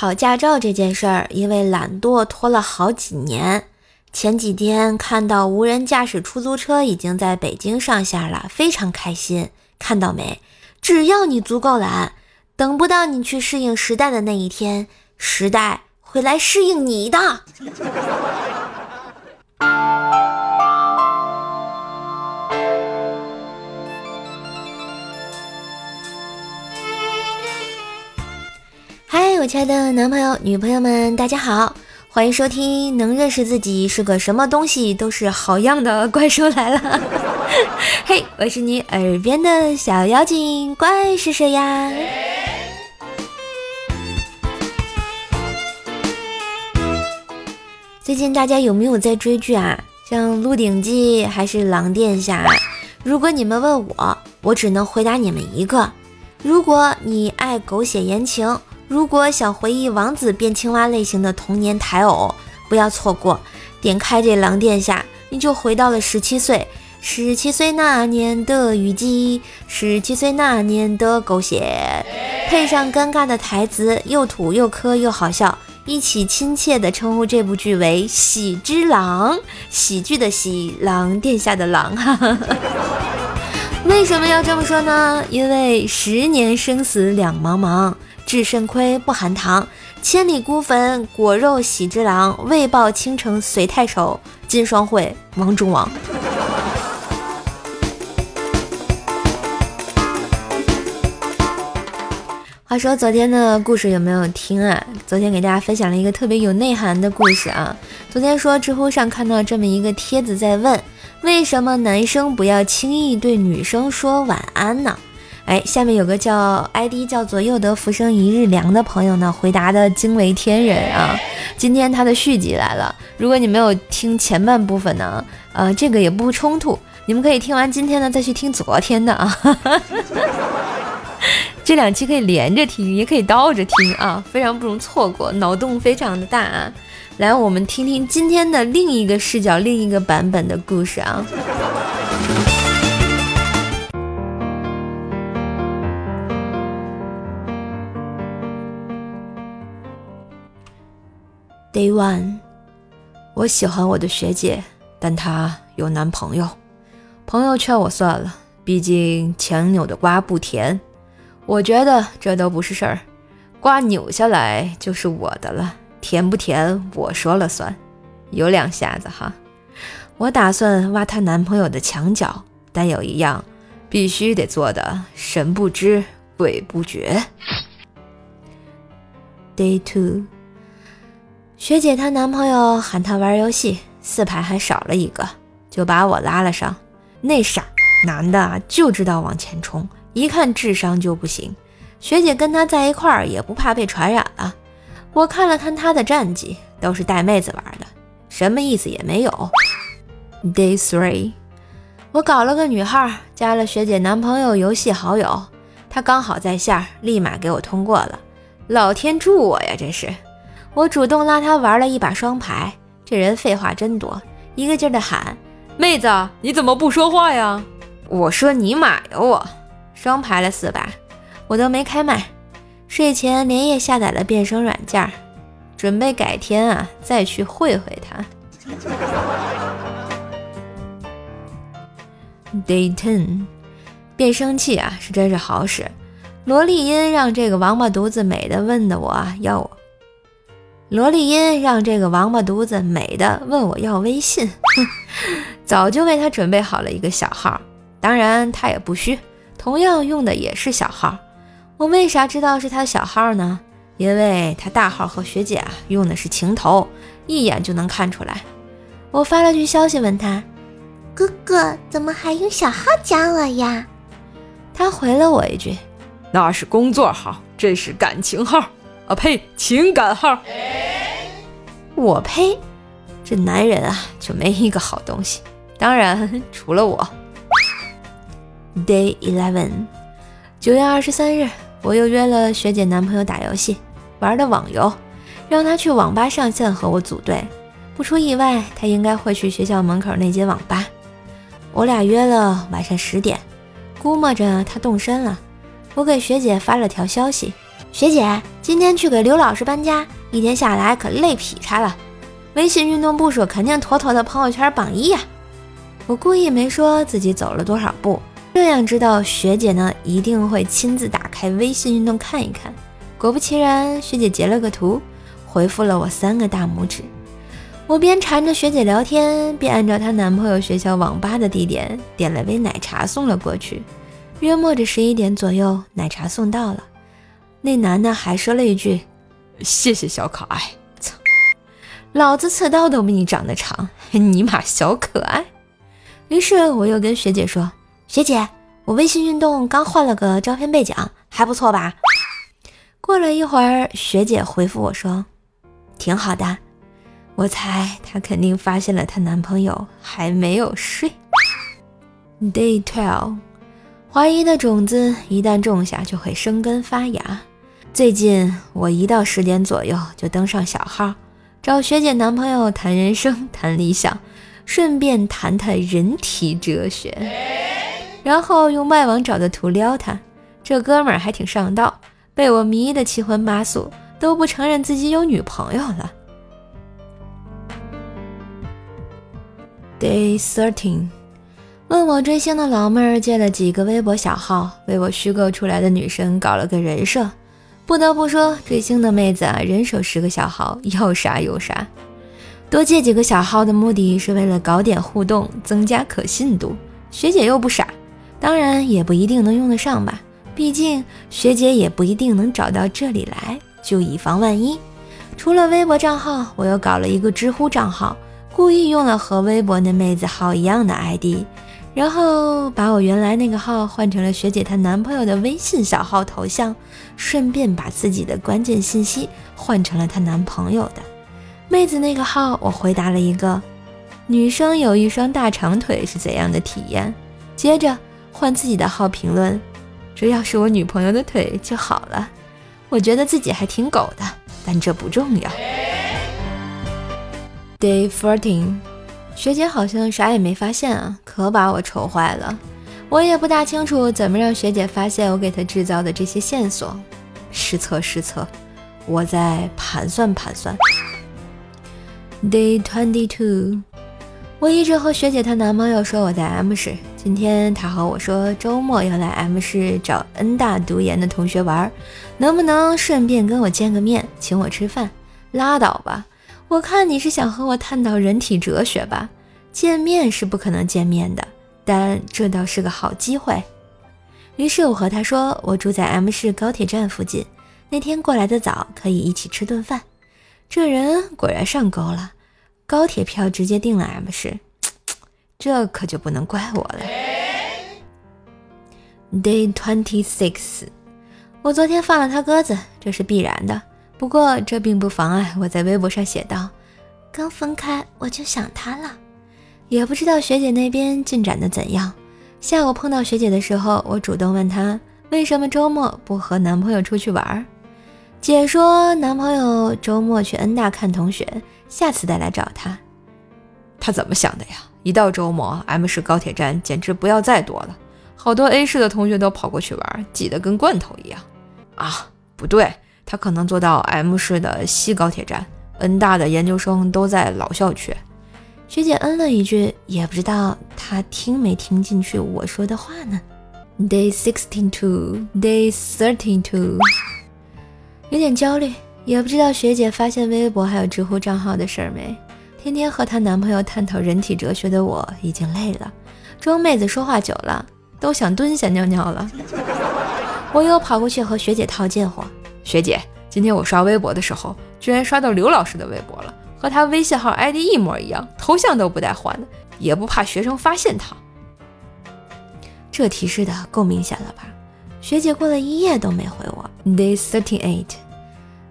考驾照这件事儿，因为懒惰拖了好几年。前几天看到无人驾驶出租车已经在北京上线了，非常开心。看到没？只要你足够懒，等不到你去适应时代的那一天，时代会来适应你的。我亲爱的男朋友、女朋友们，大家好，欢迎收听《能认识自己是个什么东西都是好样的怪兽来了》。嘿，我是你耳边的小妖精，怪是谁呀？最近大家有没有在追剧啊？像《鹿鼎记》还是《狼殿下》？如果你们问我，我只能回答你们一个：如果你爱狗血言情。如果想回忆王子变青蛙类型的童年台偶，不要错过。点开这狼殿下，你就回到了十七岁。十七岁那年的雨季，十七岁那年的狗血，配上尴尬的台词，又土又磕又好笑，一起亲切地称呼这部剧为《喜之郎》，喜剧的喜，狼殿下的狼。为什么要这么说呢？因为十年生死两茫茫。至肾亏不含糖，千里孤坟，果肉喜之郎，为报倾城随太守，金双会，王中王。话说昨天的故事有没有听啊？昨天给大家分享了一个特别有内涵的故事啊。昨天说知乎上看到这么一个帖子，在问为什么男生不要轻易对女生说晚安呢？哎，下面有个叫 ID 叫做“又得浮生一日凉”的朋友呢，回答的惊为天人啊！今天他的续集来了。如果你没有听前半部分呢，呃，这个也不冲突，你们可以听完今天呢再去听昨天的啊。这两期可以连着听，也可以倒着听啊，非常不容错过，脑洞非常的大啊！来，我们听听今天的另一个视角、另一个版本的故事啊。Day one，我喜欢我的学姐，但她有男朋友。朋友劝我算了，毕竟强扭的瓜不甜。我觉得这都不是事儿，瓜扭下来就是我的了，甜不甜我说了算。有两下子哈。我打算挖她男朋友的墙角，但有一样必须得做的，神不知鬼不觉。Day two。学姐她男朋友喊她玩游戏，四排还少了一个，就把我拉了上。那傻男的就知道往前冲，一看智商就不行。学姐跟他在一块儿也不怕被传染了。我看了看他的战绩，都是带妹子玩的，什么意思也没有。Day three，我搞了个女号，加了学姐男朋友游戏好友，他刚好在线，立马给我通过了。老天助我呀，这是。我主动拉他玩了一把双排，这人废话真多，一个劲儿的喊：“妹子，你怎么不说话呀？”我说：“你妈呀，我双排了四把，我都没开麦。睡前连夜下载了变声软件，准备改天啊再去会会他。Day ten，变声器啊是真是好使，萝莉音让这个王八犊子美的问的我要我。萝莉音让这个王八犊子美的问我要微信，早就为他准备好了一个小号，当然他也不虚，同样用的也是小号。我为啥知道是他小号呢？因为他大号和学姐啊用的是情头，一眼就能看出来。我发了句消息问他，哥哥怎么还用小号加我呀？他回了我一句，那是工作号，这是感情号。啊呸！情感号，我呸！这男人啊，就没一个好东西。当然，除了我。Day eleven，九月二十三日，我又约了学姐男朋友打游戏，玩的网游，让他去网吧上线和我组队。不出意外，他应该会去学校门口那间网吧。我俩约了晚上十点，估摸着他动身了。我给学姐发了条消息：学姐。今天去给刘老师搬家，一天下来可累劈叉了。微信运动步数肯定妥妥的朋友圈榜一呀！我故意没说自己走了多少步，这样知道学姐呢一定会亲自打开微信运动看一看。果不其然，学姐截了个图，回复了我三个大拇指。我边缠着学姐聊天，边按照她男朋友学校网吧的地点点了杯奶茶送了过去。约莫着十一点左右，奶茶送到了。那男的还说了一句：“谢谢小可爱。”操，老子刺刀都比你长得长，尼玛小可爱！于是我又跟学姐说：“学姐，我微信运动刚换了个照片背景，还不错吧？”过了一会儿，学姐回复我说：“挺好的。”我猜她肯定发现了她男朋友还没有睡。Day twelve，怀疑的种子一旦种下就会生根发芽。最近我一到十点左右就登上小号，找学姐男朋友谈人生、谈理想，顺便谈谈人体哲学，然后用外网找的图撩他。这哥们儿还挺上道，被我迷得七荤八素，都不承认自己有女朋友了。Day thirteen，问我追星的老妹儿借了几个微博小号，为我虚构出来的女生搞了个人设。不得不说，追星的妹子啊，人手十个小号，要啥有啥。多借几个小号的目的是为了搞点互动，增加可信度。学姐又不傻，当然也不一定能用得上吧。毕竟学姐也不一定能找到这里来，就以防万一。除了微博账号，我又搞了一个知乎账号，故意用了和微博那妹子号一样的 ID。然后把我原来那个号换成了学姐她男朋友的微信小号头像，顺便把自己的关键信息换成了她男朋友的妹子那个号。我回答了一个女生有一双大长腿是怎样的体验，接着换自己的号评论，这要是我女朋友的腿就好了。我觉得自己还挺狗的，但这不重要。Day fourteen。学姐好像啥也没发现啊，可把我愁坏了。我也不大清楚怎么让学姐发现我给她制造的这些线索。失策失策，我在盘算盘算。Day twenty two，我一直和学姐她男朋友说我在 M 市，今天他和我说周末要来 M 市找 N 大读研的同学玩，能不能顺便跟我见个面，请我吃饭？拉倒吧。我看你是想和我探讨人体哲学吧？见面是不可能见面的，但这倒是个好机会。于是我和他说，我住在 M 市高铁站附近，那天过来的早，可以一起吃顿饭。这人果然上钩了，高铁票直接订了 M 市，这可就不能怪我了。Day twenty six，我昨天放了他鸽子，这是必然的。不过这并不妨碍我在微博上写道：“刚分开我就想他了。”也不知道学姐那边进展的怎样。下午碰到学姐的时候，我主动问她为什么周末不和男朋友出去玩。姐说男朋友周末去恩大看同学，下次再来找她。她怎么想的呀？一到周末，M 市高铁站简直不要再多了，好多 A 市的同学都跑过去玩，挤得跟罐头一样。啊，不对。他可能坐到 M 市的西高铁站，N 大的研究生都在老校区。学姐嗯了一句，也不知道她听没听进去我说的话呢。Day sixteen two, day thirteen two，有点焦虑，也不知道学姐发现微博还有知乎账号的事儿没。天天和她男朋友探讨人体哲学的我已经累了，装妹子说话久了都想蹲下尿尿了。我又跑过去和学姐套近乎。学姐，今天我刷微博的时候，居然刷到刘老师的微博了，和他微信号 ID 一模一样，头像都不带换的，也不怕学生发现他。这提示的够明显了吧？学姐过了一夜都没回我。Day thirty eight，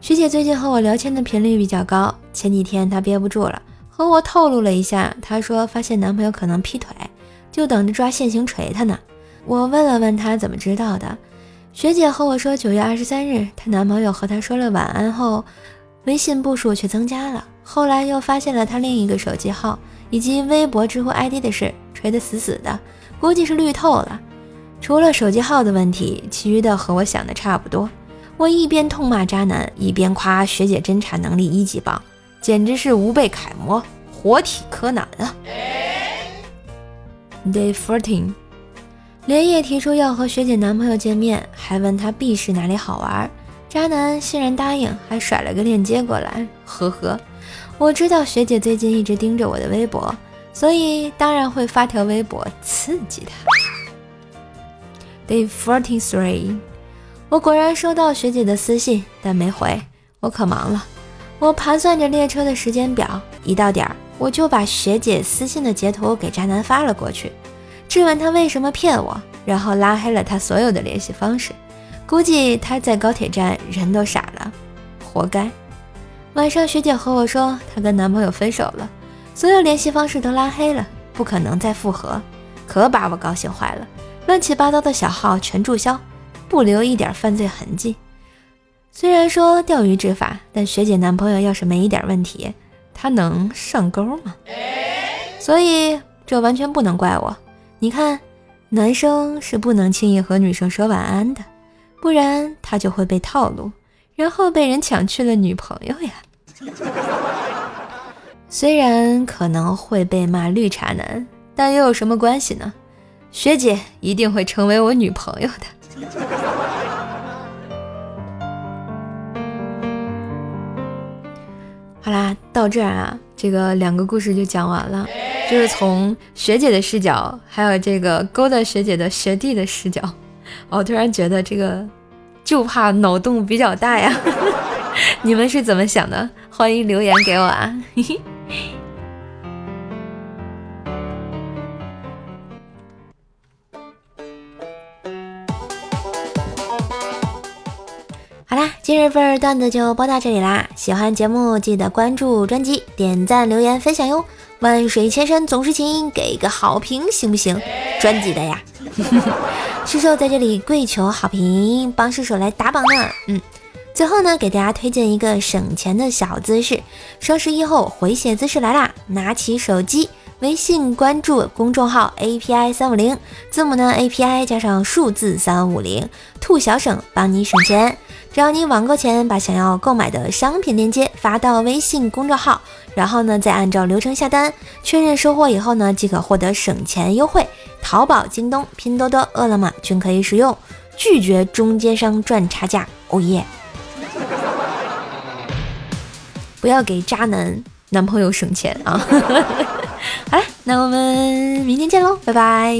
学姐最近和我聊天的频率比较高，前几天她憋不住了，和我透露了一下，她说发现男朋友可能劈腿，就等着抓现行锤他呢。我问了问她怎么知道的。学姐和我说，九月二十三日，她男朋友和她说了晚安后，微信步数却增加了。后来又发现了他另一个手机号以及微博、知乎 ID 的事，锤得死死的，估计是绿透了。除了手机号的问题，其余的和我想的差不多。我一边痛骂渣男，一边夸学姐侦查能力一级棒，简直是吾辈楷模，活体柯南啊！Day fourteen，连夜提出要和学姐男朋友见面，还问她 B 市哪里好玩，渣男欣然答应，还甩了个链接过来，呵呵。我知道学姐最近一直盯着我的微博，所以当然会发条微博刺激她。Day forty three。我果然收到学姐的私信，但没回，我可忙了。我盘算着列车的时间表，一到点儿我就把学姐私信的截图给渣男发了过去，质问他为什么骗我，然后拉黑了他所有的联系方式。估计他在高铁站人都傻了，活该。晚上学姐和我说，她跟男朋友分手了，所有联系方式都拉黑了，不可能再复合，可把我高兴坏了，乱七八糟的小号全注销。不留一点犯罪痕迹。虽然说钓鱼执法，但学姐男朋友要是没一点问题，他能上钩吗？所以这完全不能怪我。你看，男生是不能轻易和女生说晚安的，不然他就会被套路，然后被人抢去了女朋友呀。虽然可能会被骂绿茶男，但又有什么关系呢？学姐一定会成为我女朋友的。好啦，到这儿啊，这个两个故事就讲完了，就是从学姐的视角，还有这个勾搭学姐的学弟的视角。我突然觉得这个就怕脑洞比较大呀，你们是怎么想的？欢迎留言给我啊！好啦今日份段子就播到这里啦！喜欢节目记得关注专辑、点赞、留言、分享哟！万水千山总是情，给个好评行不行？专辑的呀！师手在这里跪求好评，帮师手来打榜呢。嗯，最后呢，给大家推荐一个省钱的小姿势：双十一后回血姿势来啦！拿起手机，微信关注公众号 API 三五零，字母呢 API 加上数字三五零，兔小省帮你省钱。只要你网购前把想要购买的商品链接发到微信公众号，然后呢再按照流程下单，确认收货以后呢即可获得省钱优惠。淘宝、京东、拼多多、饿了么均可以使用，拒绝中间商赚差价。哦耶！不要给渣男男朋友省钱啊！好了，那我们明天见喽，拜拜。